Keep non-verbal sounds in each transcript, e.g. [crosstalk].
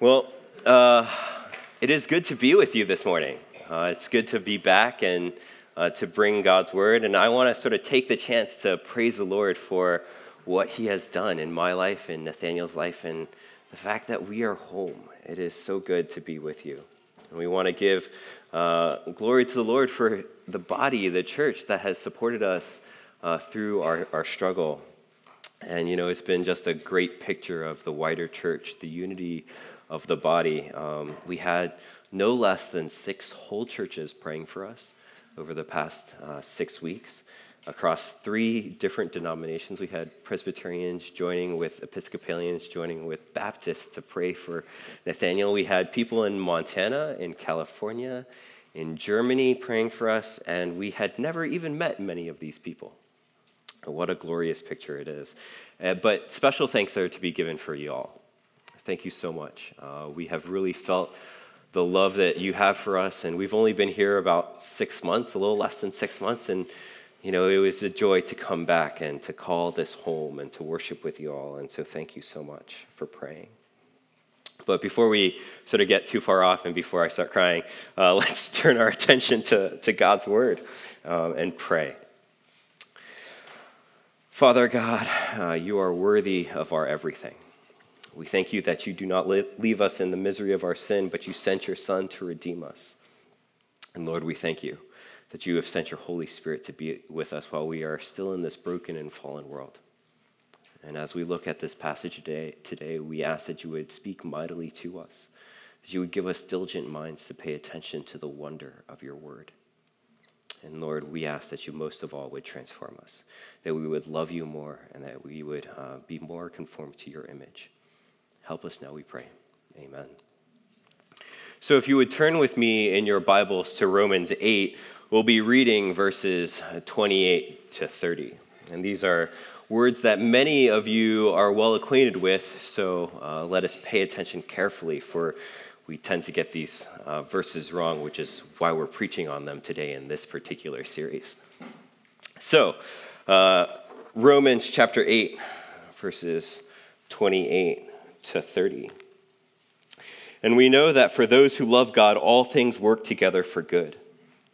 Well, uh, it is good to be with you this morning. Uh, it's good to be back and uh, to bring God's word. And I want to sort of take the chance to praise the Lord for what He has done in my life, in Nathaniel's life, and the fact that we are home. It is so good to be with you. And we want to give uh, glory to the Lord for the body, the church that has supported us uh, through our, our struggle and, you know, it's been just a great picture of the wider church, the unity of the body. Um, we had no less than six whole churches praying for us over the past uh, six weeks across three different denominations. We had Presbyterians joining with Episcopalians, joining with Baptists to pray for Nathaniel. We had people in Montana, in California, in Germany praying for us, and we had never even met many of these people. What a glorious picture it is. Uh, but special thanks are to be given for you all. Thank you so much. Uh, we have really felt the love that you have for us, and we've only been here about six months, a little less than six months, and you know, it was a joy to come back and to call this home and to worship with you all. And so, thank you so much for praying. But before we sort of get too far off and before I start crying, uh, [laughs] let's turn our attention to, to God's word um, and pray. Father God, uh, you are worthy of our everything. We thank you that you do not leave us in the misery of our sin, but you sent your Son to redeem us. And Lord, we thank you that you have sent your Holy Spirit to be with us while we are still in this broken and fallen world. And as we look at this passage today, today, we ask that you would speak mightily to us, that you would give us diligent minds to pay attention to the wonder of your word. And Lord, we ask that you most of all would transform us, that we would love you more, and that we would uh, be more conformed to your image. Help us now, we pray. Amen. So, if you would turn with me in your Bibles to Romans 8, we'll be reading verses 28 to 30. And these are words that many of you are well acquainted with, so uh, let us pay attention carefully for we tend to get these uh, verses wrong, which is why we're preaching on them today in this particular series. So, uh, Romans chapter 8, verses 28 to 30. And we know that for those who love God, all things work together for good.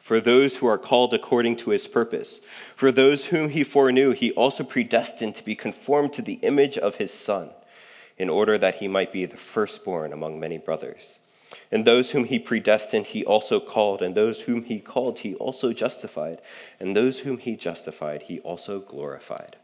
For those who are called according to his purpose. For those whom he foreknew, he also predestined to be conformed to the image of his Son in order that he might be the firstborn among many brothers. And those whom he predestined, he also called, and those whom he called, he also justified, and those whom he justified, he also glorified.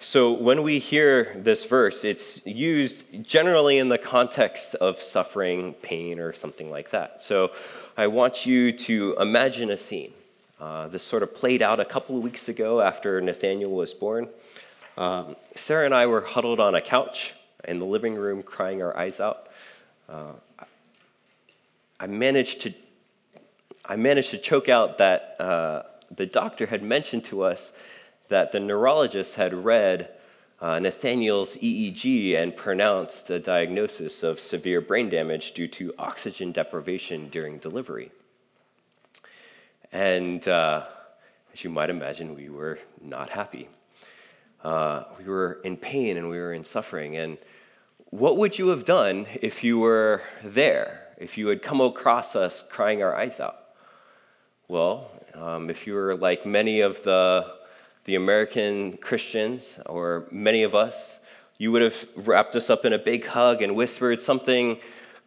So, when we hear this verse, it's used generally in the context of suffering, pain, or something like that. So, I want you to imagine a scene. Uh, this sort of played out a couple of weeks ago after Nathaniel was born. Um, Sarah and I were huddled on a couch in the living room, crying our eyes out. Uh, I managed to, I managed to choke out that uh, the doctor had mentioned to us that the neurologist had read uh, Nathaniel's EEG and pronounced a diagnosis of severe brain damage due to oxygen deprivation during delivery. And uh, as you might imagine, we were not happy uh, we were in pain and we were in suffering. And what would you have done if you were there, if you had come across us crying our eyes out? Well, um, if you were like many of the, the American Christians, or many of us, you would have wrapped us up in a big hug and whispered something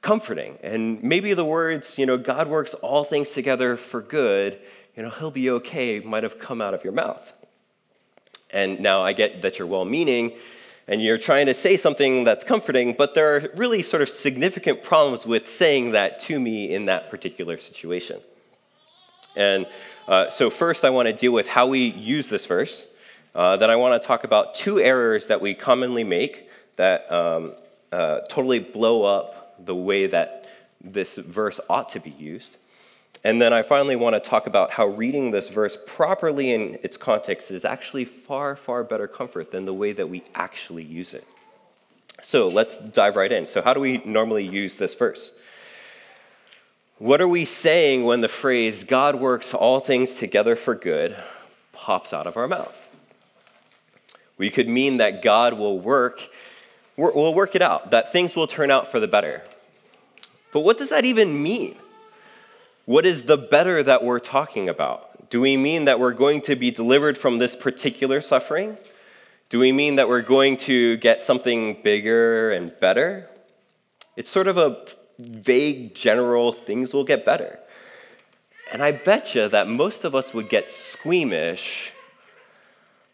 comforting. And maybe the words, you know, God works all things together for good, you know, he'll be okay, might have come out of your mouth. And now I get that you're well meaning and you're trying to say something that's comforting, but there are really sort of significant problems with saying that to me in that particular situation. And uh, so, first, I want to deal with how we use this verse. Uh, then, I want to talk about two errors that we commonly make that um, uh, totally blow up the way that this verse ought to be used. And then I finally want to talk about how reading this verse properly in its context is actually far, far better comfort than the way that we actually use it. So let's dive right in. So, how do we normally use this verse? What are we saying when the phrase, God works all things together for good, pops out of our mouth? We could mean that God will work, we'll work it out, that things will turn out for the better. But what does that even mean? What is the better that we're talking about? Do we mean that we're going to be delivered from this particular suffering? Do we mean that we're going to get something bigger and better? It's sort of a vague, general things will get better. And I bet you that most of us would get squeamish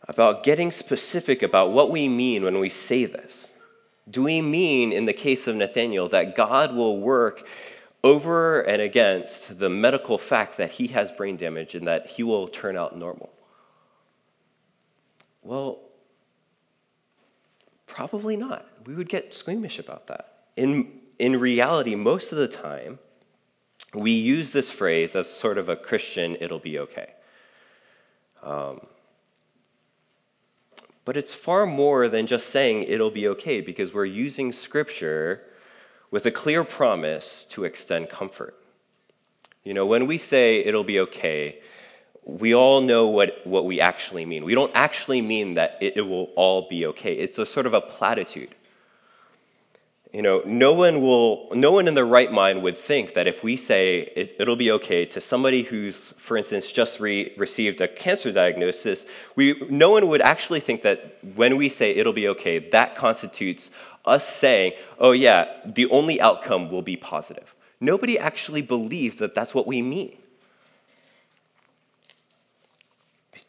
about getting specific about what we mean when we say this. Do we mean, in the case of Nathaniel, that God will work over and against the medical fact that he has brain damage and that he will turn out normal? Well, probably not. We would get squeamish about that. In, in reality, most of the time, we use this phrase as sort of a Christian, it'll be okay. Um, but it's far more than just saying it'll be okay because we're using scripture with a clear promise to extend comfort. You know, when we say it'll be okay, we all know what, what we actually mean. We don't actually mean that it, it will all be okay. It's a sort of a platitude. You know, no one will, no one in their right mind would think that if we say it, will be okay to somebody who's, for instance, just re- received a cancer diagnosis, we, no one would actually think that when we say it'll be okay, that constitutes us saying, oh yeah, the only outcome will be positive. Nobody actually believes that that's what we mean.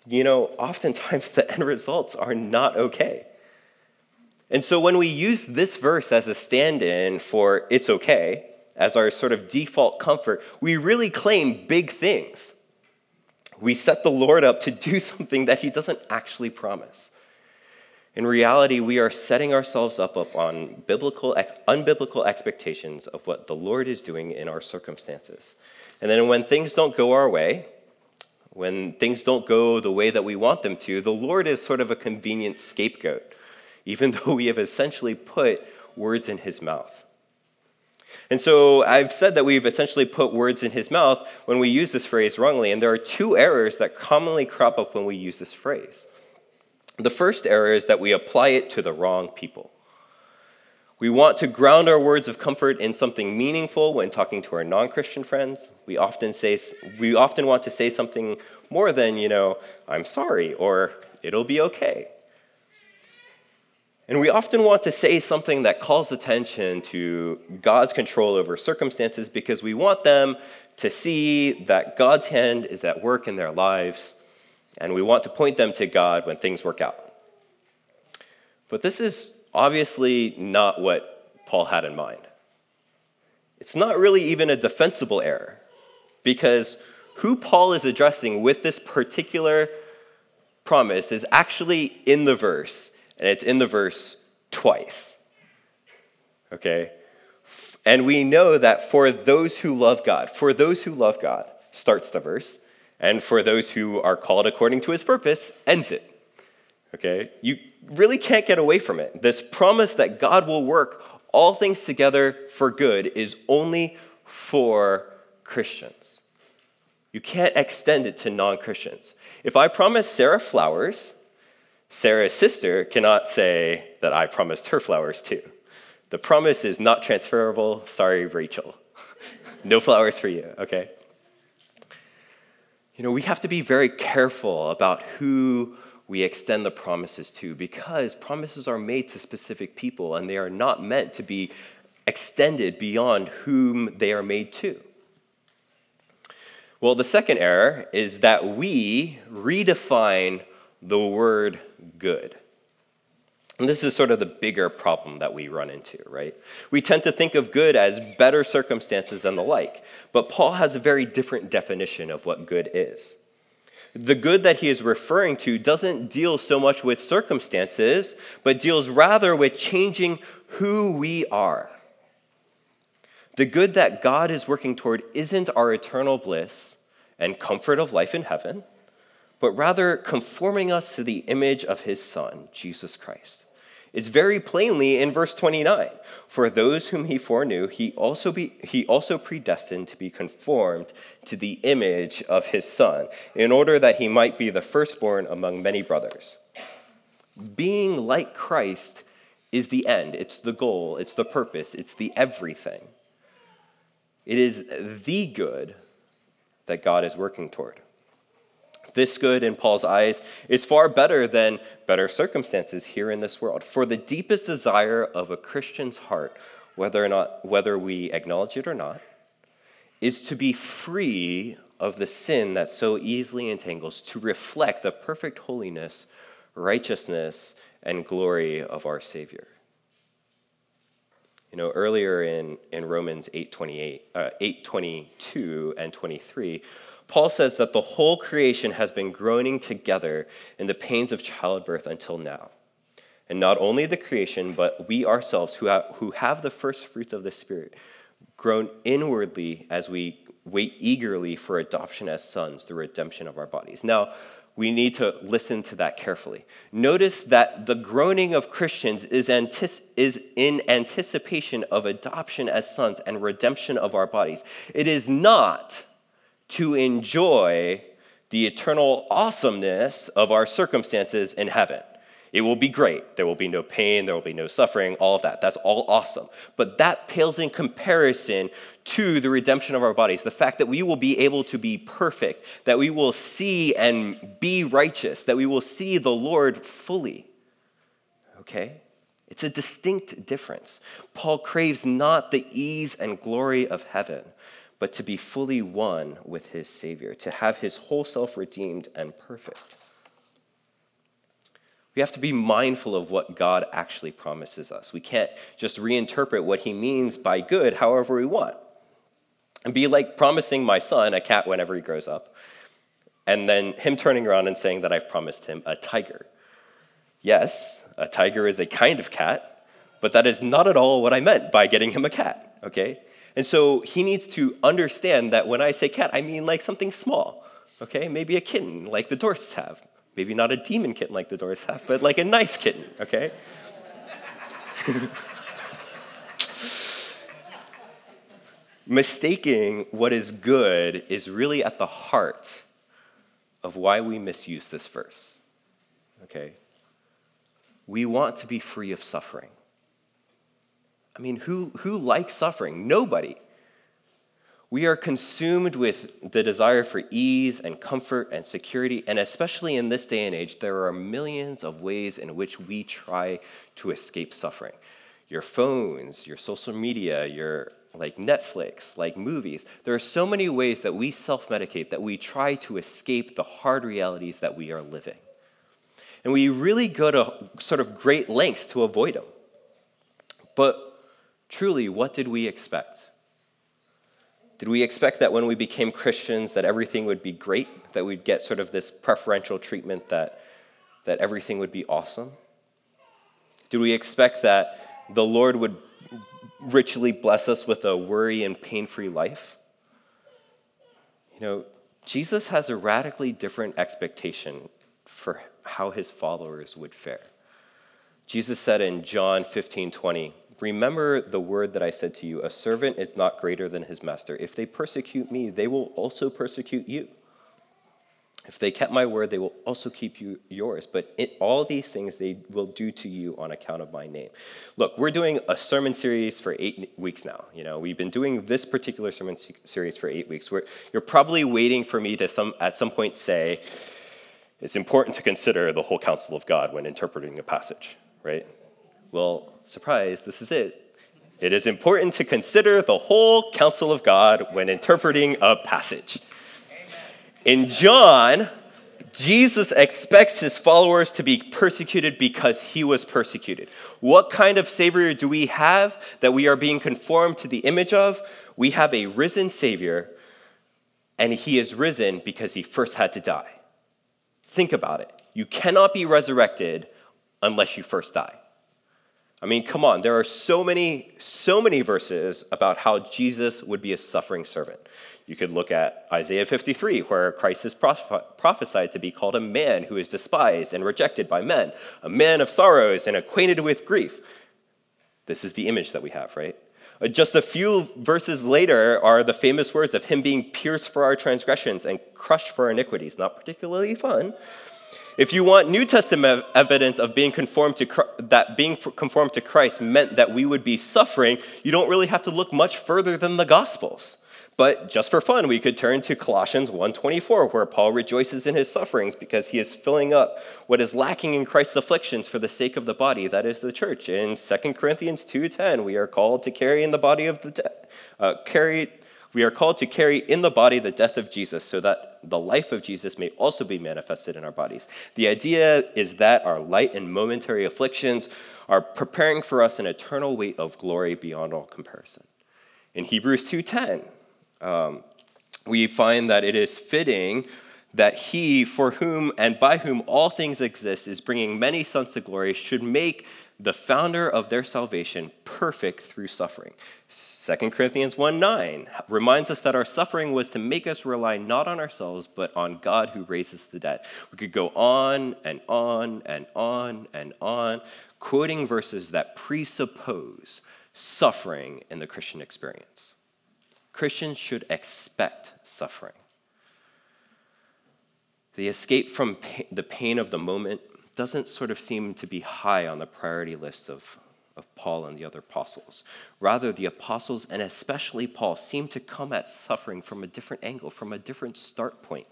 You know, oftentimes the end results are not okay. And so when we use this verse as a stand in for it's okay, as our sort of default comfort, we really claim big things. We set the Lord up to do [laughs] something that he doesn't actually promise. In reality, we are setting ourselves up, on biblical, unbiblical expectations of what the Lord is doing in our circumstances. And then when things don't go our way, when things don't go the way that we want them to, the Lord is sort of a convenient scapegoat even [laughs] though we have essentially put words in his mouth. And so I've said that we've essentially put words in his mouth when we use this phrase wrongly, and there are two errors that commonly crop up when we use this phrase. The first error is that we apply it to the wrong people. We want to ground our words of comfort in something meaningful when talking to our non-Christian friends. We often say we often want to say something more than, you know, I'm sorry or it'll be okay. And we often want to say something that calls attention to God's control over circumstances because we want them to see that God's hand is at work in their lives, and we want to point them to God when things work out. But this is obviously not what Paul had in mind. It's not really even a defensible error because who Paul is addressing with this particular promise is actually in the verse and it's in the verse twice. Okay? And we know that for those who love God, for those who love God, starts the verse, and for those who are called according to his purpose, ends it. Okay? You really can't get away from it. This promise that God will work all things together for good is only for Christians. You can't extend it to non Christians. If I promise Sarah flowers, Sarah's sister cannot say that I promised her flowers too. The promise is not transferable. Sorry, Rachel. [laughs] no flowers for you, okay? You know, we have to be very careful about who we extend the promises to because promises are made to specific people and they are not meant to be extended beyond whom they are made to. Well, the second error is that we redefine the word good. And this is sort of the bigger problem that we run into, right? We tend to think of good as better circumstances and the like, but Paul has a very different definition of what good is. The good that he is referring to doesn't deal so much with circumstances, but deals rather with changing who we are. The good that God is working toward isn't our eternal bliss and comfort of life in heaven but rather conforming us to the image of his Son, Jesus Christ. It's very plainly in verse 29 For those whom he foreknew, he also, be, he also predestined to be conformed to the image of his Son, in order that he might be the firstborn among many brothers. Being like Christ is the end, it's the goal, it's the purpose, it's the everything. It is the good that God is working toward. This good in Paul's eyes is far better than better circumstances here in this world. For the deepest desire of a Christian's heart, whether or not whether we acknowledge it or not, is to be free of the sin that so easily entangles, to reflect the perfect holiness, righteousness, and glory of our Savior. You know, earlier in, in Romans 8, 28, uh, 8 22 and 23, Paul says that the whole creation has been groaning together in the pains of childbirth until now. And not only the creation, but we ourselves who have, who have the first fruits of the Spirit groan inwardly as we wait eagerly for adoption as sons, the redemption of our bodies. Now, we need to listen to that carefully. Notice that the groaning of Christians is, antis- is in anticipation of adoption as sons and redemption of our bodies. It is not to enjoy the eternal awesomeness of our circumstances in heaven. It will be great. There will be no pain, there will be no suffering, all of that. That's all awesome. But that pales in comparison to the redemption of our bodies. The fact that we will be able to be perfect, that we will see and be righteous, that we will see the Lord fully. Okay? It's a distinct difference. Paul craves not the ease and glory of heaven, but to be fully one with his Savior, to have his whole self redeemed and perfect. We have to be mindful of what God actually promises us. We can't just reinterpret what he means by good however we want. And be like promising my son a cat whenever he grows up, and then him turning around and saying that I've promised him a tiger. Yes, a tiger is a kind of cat, but that is not at all what I meant by getting him a cat, okay? And so he needs to understand that when I say cat, I mean like something small, okay? Maybe a kitten, like the Dorsts have. Maybe not a demon kitten like the Dorsts have, but like a nice kitten, okay? [laughs] Mistaking what is good is really at the heart of why we misuse this verse, okay? We want to be free of suffering. I mean, who, who likes suffering? Nobody. We are consumed with the desire for ease and comfort and security, and especially in this day and age, there are millions of ways in which we try to escape suffering. Your phones, your social media, your like Netflix, like movies. There are so many ways that we self medicate, that we try to escape the hard realities that we are living. And we really go to sort of great lengths to avoid them. But truly, what did we expect? Did we expect that when we became Christians that everything would be great, that we'd get sort of this preferential treatment that, that everything would be awesome? Did we expect that the Lord would richly bless us with a worry and pain-free life? You know, Jesus has a radically different expectation for how his followers would fare. Jesus said in John 15 20, Remember the word that I said to you a servant is not greater than his master. If they persecute me, they will also persecute you. If they kept my word, they will also keep you yours. But in all these things they will do to you on account of my name. Look, we're doing a sermon series for eight weeks now. You know, we've been doing this particular sermon series for eight weeks. You're probably waiting for me to some at some point say, it's important to consider the whole counsel of God when interpreting a passage, right? Well, surprise, this is it. It is important to consider the whole counsel of God when interpreting a passage. In John, Jesus expects his followers to be persecuted because he was persecuted. What kind of Savior do we have that we are being conformed to the image of? We have a risen Savior, and he is risen because he first had to die. Think about it. You cannot be resurrected unless you first die. I mean, come on, there are so many, so many verses about how Jesus would be a suffering servant. You could look at Isaiah 53, where Christ is prophesied to be called a man who is despised and rejected by men, a man of sorrows and acquainted with grief. This is the image that we have, right? Uh, just a few verses later are the famous words of him being pierced for our transgressions and crushed for our iniquities. Not particularly fun. If you want New Testament evidence of being conformed to that being conformed to Christ meant that we would be suffering, you don't really have to look much further than the Gospels. But just for fun, we could turn to Colossians 1:24 where Paul rejoices in his sufferings because he is filling up what is lacking in Christ's afflictions for the sake of the body, that is the church. In 2 Corinthians 2:10, we are called to carry in the body of the de- uh, carry we are called to carry in the body the death of Jesus so that the life of Jesus may also be manifested in our bodies. The idea is that our light and momentary afflictions are preparing for us an eternal weight of glory beyond all comparison. In Hebrews 2:10, um, we find that it is fitting that he, for whom and by whom all things exist, is bringing many sons to glory, should make the founder of their salvation perfect through suffering. 2 Corinthians 1 9 reminds us that our suffering was to make us rely not on ourselves, but on God who raises the dead. We could go on and on and on and on, quoting verses that presuppose suffering in the Christian experience. Christians should expect suffering. The escape from pain, the pain of the moment doesn't sort of seem to be high on the priority list of, of Paul and the other apostles. Rather, the apostles, and especially Paul, seem to come at suffering from a different angle, from a different start point.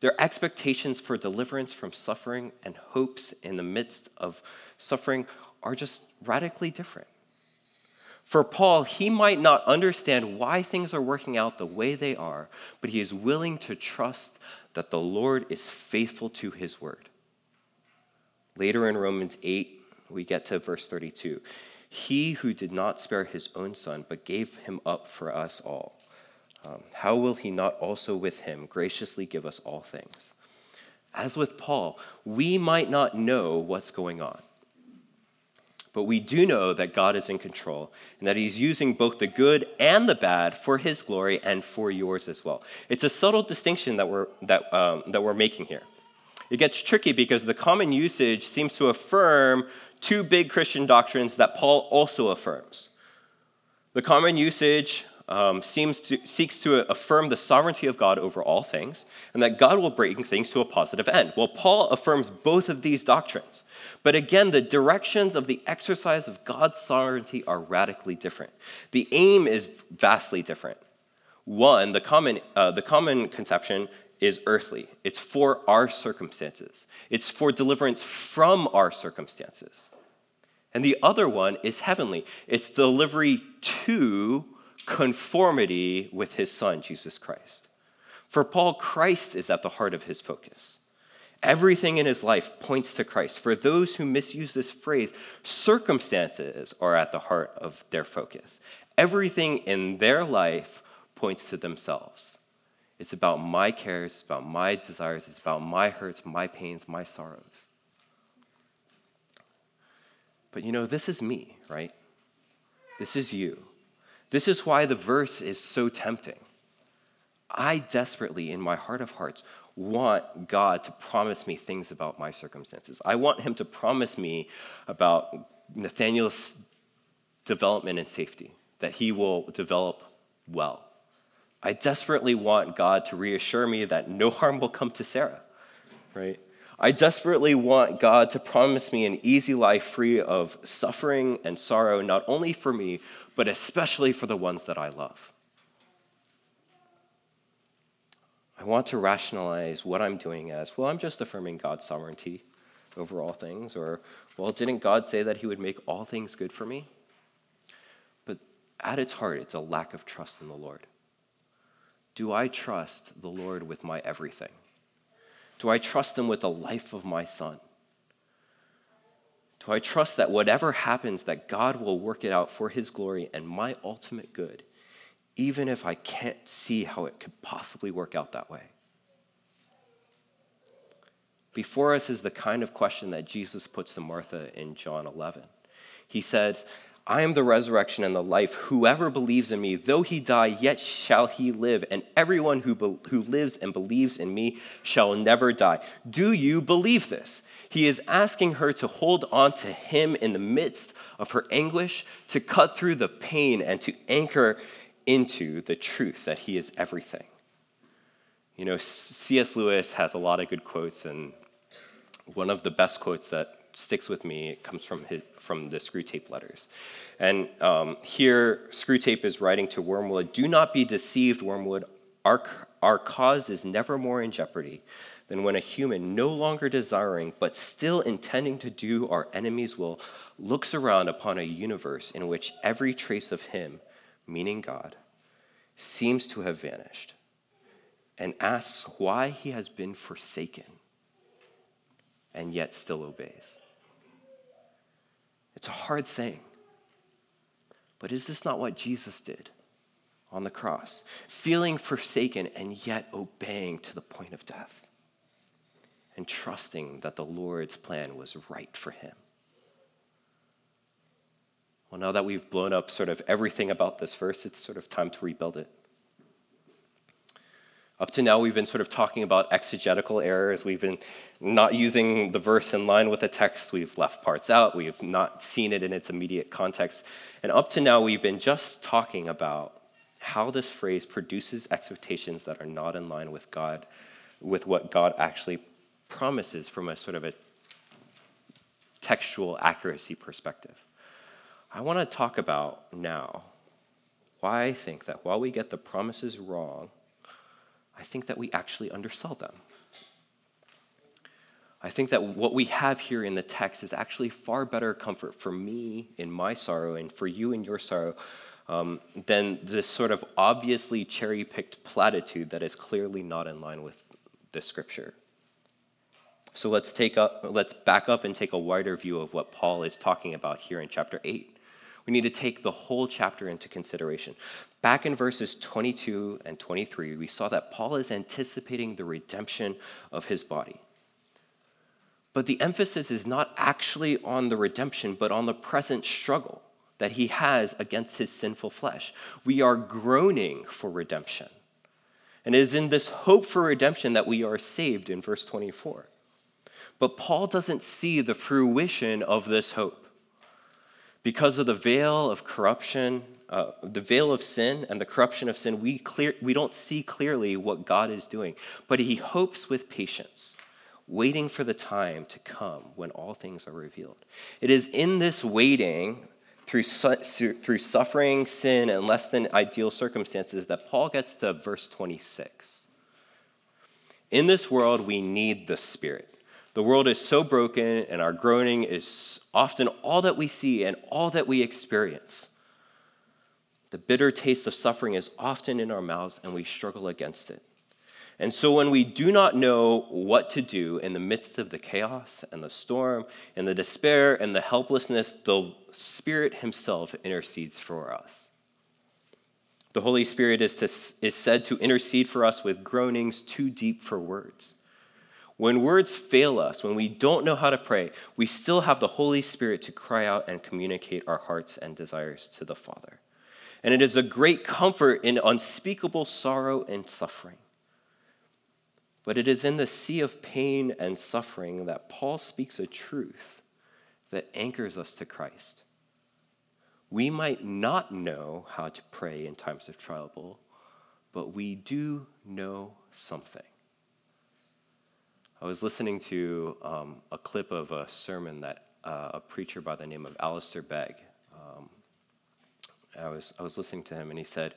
Their expectations for deliverance from suffering and hopes in the midst of suffering are just radically different. For Paul, he might not understand why things are working out the way they are, but he is willing to trust that the Lord is faithful to his word. Later in Romans 8, we get to verse 32. He who did not spare his own son, but gave him up for us all, um, how will he not also with him graciously give us all things? As with Paul, we might not know what's going on. But we do know that God is in control and that He's using both the good and the bad for His glory and for yours as well. It's a subtle distinction that we're, that, um, that we're making here. It gets tricky because the common usage seems to affirm two big Christian doctrines that Paul also affirms. The common usage um, seems to, seeks to affirm the sovereignty of God over all things, and that God will bring things to a positive end. Well, Paul affirms both of these doctrines. But again, the directions of the exercise of God's sovereignty are radically different. The aim is vastly different. One, the common, uh, the common conception is earthly, it's for our circumstances, it's for deliverance from our circumstances. And the other one is heavenly, it's delivery to conformity with his son, Jesus Christ. For Paul, Christ is at the heart of his focus. Everything in his life points to Christ. For those who misuse this phrase, circumstances are at the heart of their focus. Everything in their life points to themselves. It's about my cares, it's about my desires, it's about my hurts, my pains, my sorrows. But you know, this is me, right? This is you. This is why the verse is so tempting. I desperately, in my heart of hearts, want God to promise me things about my circumstances. I want Him to promise me about Nathaniel's development and safety, that he will develop well. I desperately want God to reassure me that no harm will come to Sarah, right? I desperately want God to promise me an easy life free of suffering and sorrow, not only for me, but especially for the ones that I love. I want to rationalize what I'm doing as well, I'm just affirming God's sovereignty over all things, or, well, didn't God say that He would make all things good for me? But at its heart, it's a lack of trust in the Lord. Do I trust the Lord with my everything? Do I trust Him with the life of my son? Do I trust that whatever happens, that God will work it out for His glory and my ultimate good, even if I can't see how it could possibly work out that way? Before us is the kind of question that Jesus puts to Martha in John 11. He says, I am the resurrection and the life. Whoever believes in me, though he die, yet shall he live. And everyone who, be- who lives and believes in me shall never die. Do you believe this? He is asking her to hold on to him in the midst of her anguish, to cut through the pain, and to anchor into the truth that he is everything. You know, C.S. Lewis has a lot of good quotes, and one of the best quotes that sticks with me it comes from his, from the Screwtape letters, and um, here Screwtape is writing to Wormwood: "Do not be deceived, Wormwood. Our our cause is never more in jeopardy." Than when a human, no longer desiring, but still intending to do our enemy's will, looks around upon a universe in which every trace of him, meaning God, seems to have vanished, and asks why he has been forsaken and yet still obeys. It's a hard thing. But is this not what Jesus did on the cross? Feeling forsaken and yet obeying to the point of death and trusting that the Lord's plan was right for him. Well, now that we've blown up sort of everything about this verse, it's sort of time to rebuild it. Up to now, we've been sort of talking about exegetical errors. We've been not using the verse in line with the text. We've left parts out. We've not seen it in its immediate context. And up to now, we've been just talking about how this phrase produces expectations that are not in line with God, with what God actually promises from a sort of a textual accuracy perspective. I want to talk about now why I think that while we get the promises wrong, I think that we actually undersell them. I think that what we have here in the text is actually far better comfort for me in my sorrow and for you in your sorrow um, than this sort of obviously cherry picked platitude that is clearly not in line with the scripture. So let's take up, let's back up and take a wider view of what Paul is talking about here in chapter 8. We need to take the whole chapter into consideration. Back in verses 22 and 23, we saw that Paul is anticipating the redemption of his body. But the emphasis is not actually on the redemption, but on the present struggle that he has against his sinful flesh. We are groaning for redemption. And it is in this hope for redemption that we are saved in verse 24. But Paul doesn't see the fruition of this hope because of the veil of corruption, uh, the veil of sin and the corruption of sin, we, clear, we don't see clearly what God is doing. But he hopes with patience, waiting for the time to come when all things are revealed. It is in this waiting, through, through suffering, sin, and less than ideal circumstances, that Paul gets to verse 26. In this world, we need the Spirit. The world is so broken, and our groaning is often all that we see and all that we experience. The bitter taste of suffering is often in our mouths, and we struggle against it. And so, when we do not know what to do in the midst of the chaos and the storm and the despair and the helplessness, the Spirit Himself intercedes for us. The Holy Spirit is, to, is said to intercede for us with groanings too deep for words. When words fail us, when we don't know how to pray, we still have the Holy Spirit to cry out and communicate our hearts and desires to the Father. And it is a great comfort in unspeakable sorrow and suffering. But it is in the sea of pain and suffering that Paul speaks a truth that anchors us to Christ. We might not know how to pray in times of trouble, but we do know something. I was listening to um, a clip of a sermon that uh, a preacher by the name of Alistair Begg. Um, I was I was listening to him, and he said,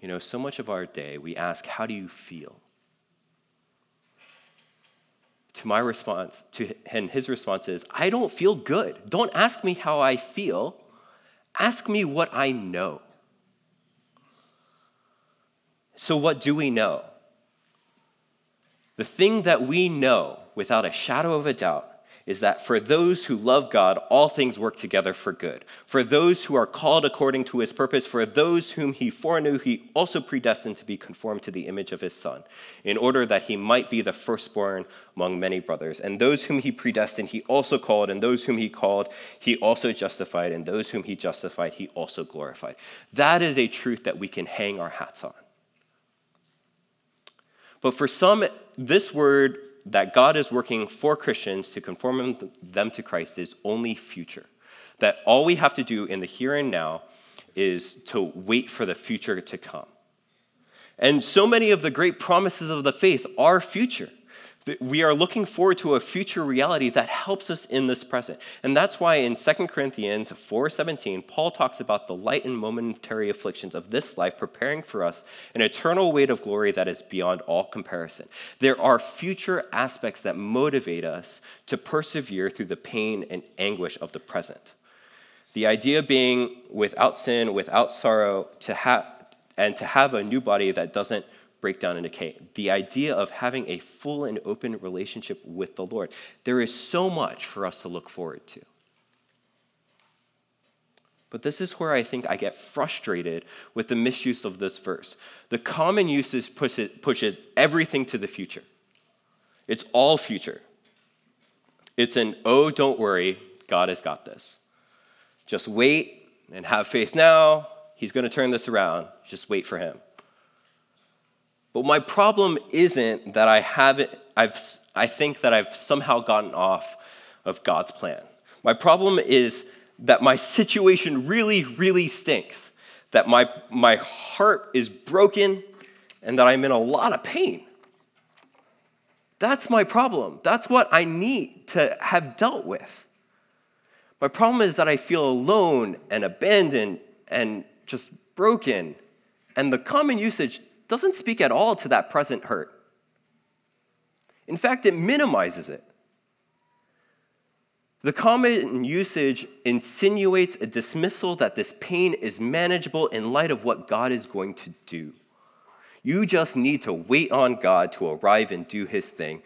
"You know, so much of our day we ask, how do you feel?" To my response, to and his response is, "I don't feel good. Don't ask me how I feel. Ask me what I know." So, what do we know? The thing that we know without a shadow of a doubt is that for those who love God, all things work together for good. For those who are called according to his purpose, for those whom he foreknew, he also predestined to be conformed to the image of his Son, in order that he might be the firstborn among many brothers. And those whom he predestined, he also called, and those whom he called, he also justified, and those whom he justified, he also glorified. That is a truth that we can hang our hats on. But for some, this word that God is working for Christians to conform them to Christ is only future. That all we have to do in the here and now is to wait for the future to come. And so many of the great promises of the faith are future. We are looking forward to a future reality that helps us in this present. And that's why in 2 Corinthians 4:17, Paul talks about the light and momentary afflictions of this life preparing for us an eternal weight of glory that is beyond all comparison. There are future aspects that motivate us to persevere through the pain and anguish of the present. The idea being without sin, without sorrow, to have and to have a new body that doesn't break down and decay. The idea of having a full and open relationship with the Lord. There is so much for us to look forward to. But this is where I think I get frustrated with the misuse of this verse. The common usage pushes everything to the future, it's all future. It's an, oh, don't worry, God has got this. Just wait and have faith now. He's going to turn this around. Just wait for him. But my problem isn't that I haven't, I've, I think that I've somehow gotten off of God's plan. My problem is that my situation really, really stinks, that my, my heart is broken, and that I'm in a lot of pain. That's my problem. That's what I need to have dealt with. My problem is that I feel alone and abandoned and just broken. And the common usage doesn't speak at all to that present hurt. In fact, it minimizes it. The common usage insinuates a dismissal that this pain is manageable in light of what God is going to do. You just need to wait on God to arrive and do his thing.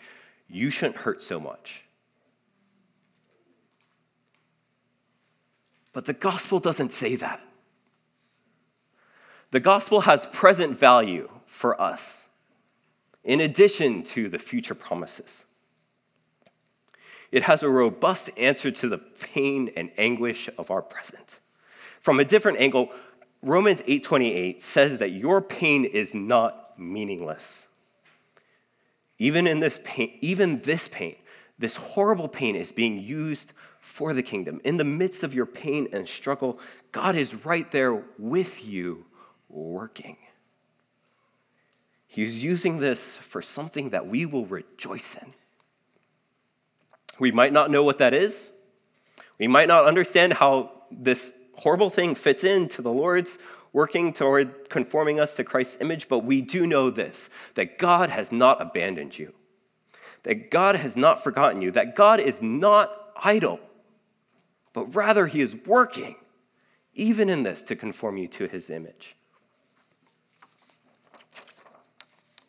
You shouldn't hurt so much. But the gospel doesn't say that. The gospel has present value for us, in addition to the future promises. It has a robust answer to the pain and anguish of our present. From a different angle, Romans 8:28 says that your pain is not meaningless. Even in this pain, even this pain, this horrible pain is being used for the kingdom. In the midst of your pain and struggle, God is right there with you working. He's using this for something that we will rejoice in. We might not know what that is. We might not understand how this horrible thing fits into the Lord's working toward conforming us to Christ's image, but we do know this that God has not abandoned you, that God has not forgotten you, that God is not idle, but rather He is working, even in this, to conform you to His image.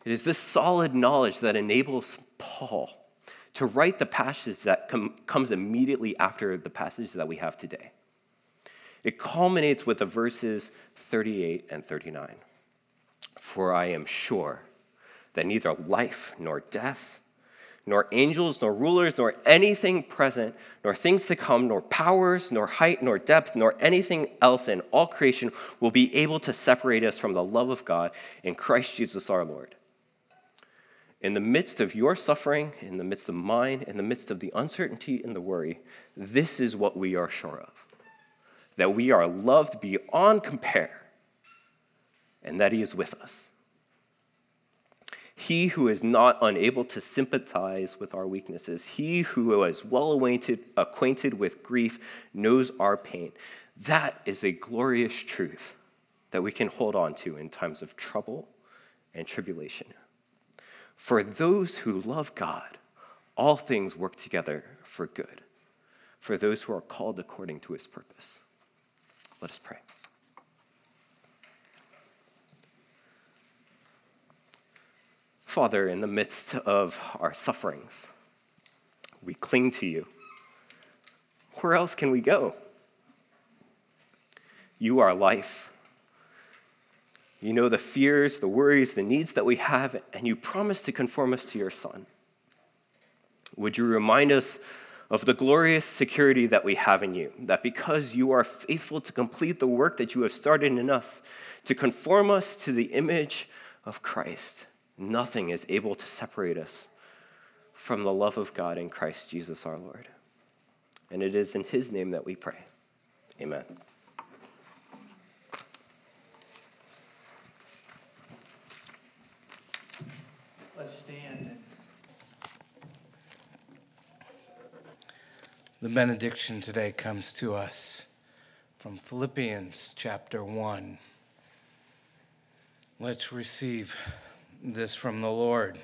It is this solid knowledge that enables Paul to write the passage that com- comes immediately after the passage that we have today. It culminates with the verses 38 and 39. For I am sure that neither life nor death, nor angels, nor rulers, nor anything present, nor things to come, nor powers, nor height, nor depth, nor anything else in all creation will be able to separate us from the love of God in Christ Jesus our Lord. In the midst of your suffering, in the midst of mine, in the midst of the uncertainty and the worry, this is what we are sure of that we are loved beyond compare, and that He is with us. He who is not unable to sympathize with our weaknesses, he who is well acquainted, with grief, knows our pain. That is a glorious truth that we can hold on to in times of trouble and tribulation. For those who love God, all things work together for good, for those who are called according to his purpose. Let us pray. Father, in the midst of our sufferings, we cling to you. Where else can we go? You are life. You know the fears, the worries, the needs that we have, and you promise to conform us to your Son. Would you remind us of the glorious security that we have in you, that because you are faithful to complete the work that you have started in us, to conform us to the image of Christ, nothing is able to separate us from the love of God in Christ Jesus our Lord. And it is in his name that we pray. Amen. Let's stand. The benediction today comes to us from Philippians chapter 1. Let's receive this from the Lord.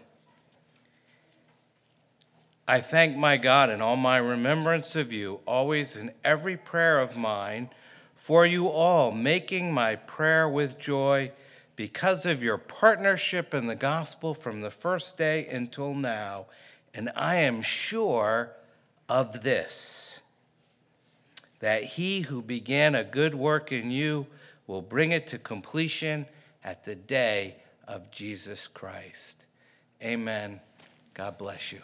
I thank my God in all my remembrance of you, always in every prayer of mine, for you all, making my prayer with joy because of your partnership in the gospel from the first day until now. And I am sure of this that he who began a good work in you will bring it to completion at the day of Jesus Christ. Amen. God bless you.